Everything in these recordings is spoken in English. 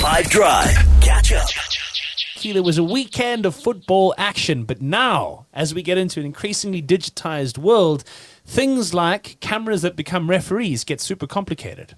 5 Drive. Catch up. There was a weekend of football action, but now, as we get into an increasingly digitized world, things like cameras that become referees get super complicated.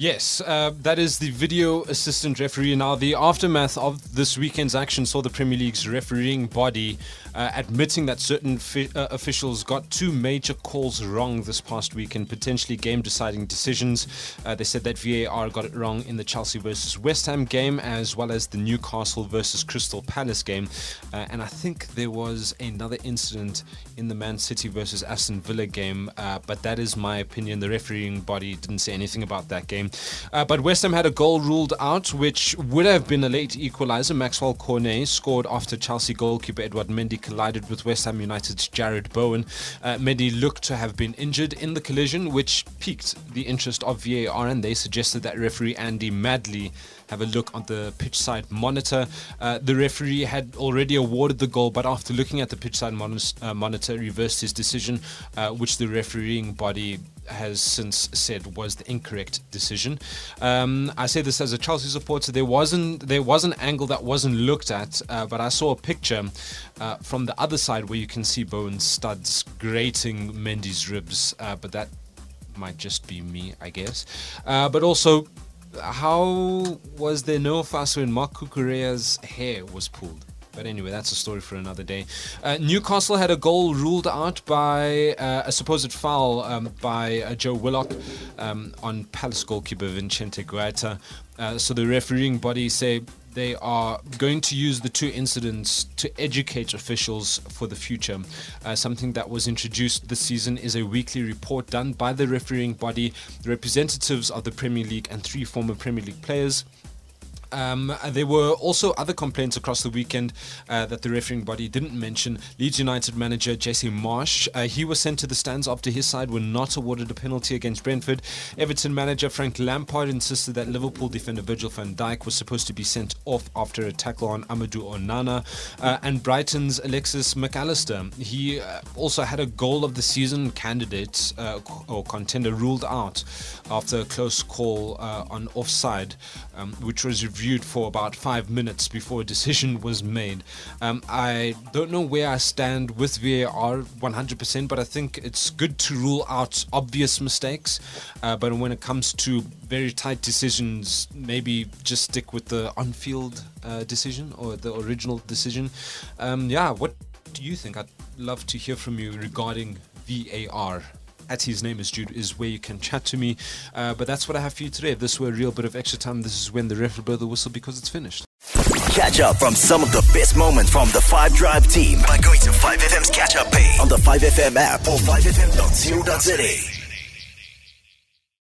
Yes, uh, that is the video assistant referee. Now, the aftermath of this weekend's action saw the Premier League's refereeing body uh, admitting that certain fi- uh, officials got two major calls wrong this past week and potentially game deciding decisions. Uh, they said that VAR got it wrong in the Chelsea versus West Ham game as well as the Newcastle versus Crystal Palace game. Uh, and I think there was another incident in the Man City versus Aston Villa game, uh, but that is my opinion. The refereeing body didn't say anything about that game. Uh, but West Ham had a goal ruled out, which would have been a late equaliser. Maxwell Cornet scored after Chelsea goalkeeper Edouard Mendy collided with West Ham United's Jarrod Bowen. Uh, Mendy looked to have been injured in the collision, which piqued the interest of VAR, and they suggested that referee Andy Madley have a look on the pitch side monitor. Uh, the referee had already awarded the goal, but after looking at the pitch side mon- uh, monitor, reversed his decision, uh, which the refereeing body has since said was the incorrect decision. Um, I say this as a Chelsea supporter. There wasn't there was an angle that wasn't looked at, uh, but I saw a picture uh, from the other side where you can see Bowen studs grating Mendy's ribs, uh, but that might just be me, I guess. Uh, but also, how was there no fuss when Marc Cucurella's hair was pulled? But anyway, that's a story for another day. Uh, Newcastle had a goal ruled out by uh, a supposed foul um, by uh, Joe Willock um, on Palace goalkeeper Vicente Guaita. Uh, so the refereeing body say they are going to use the two incidents to educate officials for the future. Uh, something that was introduced this season is a weekly report done by the refereeing body, the representatives of the Premier League, and three former Premier League players. Um, there were also other complaints across the weekend uh, that the refereeing body didn't mention. Leeds United manager Jesse Marsch, uh, he was sent to the stands after his side were not awarded a penalty against Brentford. Everton manager Frank Lampard insisted that Liverpool defender Virgil van Dijk was supposed to be sent off after a tackle on Amadou Onana. Uh, and Brighton's Alexis Mac Allister, he uh, also had a goal of the season candidate uh, or contender ruled out after a close call uh, on offside, um, which was for about five minutes before a decision was made. Um, I don't know where I stand with VAR 100%, but I think it's good to rule out obvious mistakes. Uh, but when it comes to very tight decisions, maybe just stick with the on field uh, decision or the original decision. Um, yeah, what do you think? I'd love to hear from you regarding VAR at his name is Jude is where you can chat to me. Uh, but that's what I have for you today. If this were a real bit of extra time, this is when the ref will blow the whistle because it's finished. Catch up from some of the best moments from the 5 Drive team by going to 5FM's catch up page on the 5FM app or 5FM.co.za.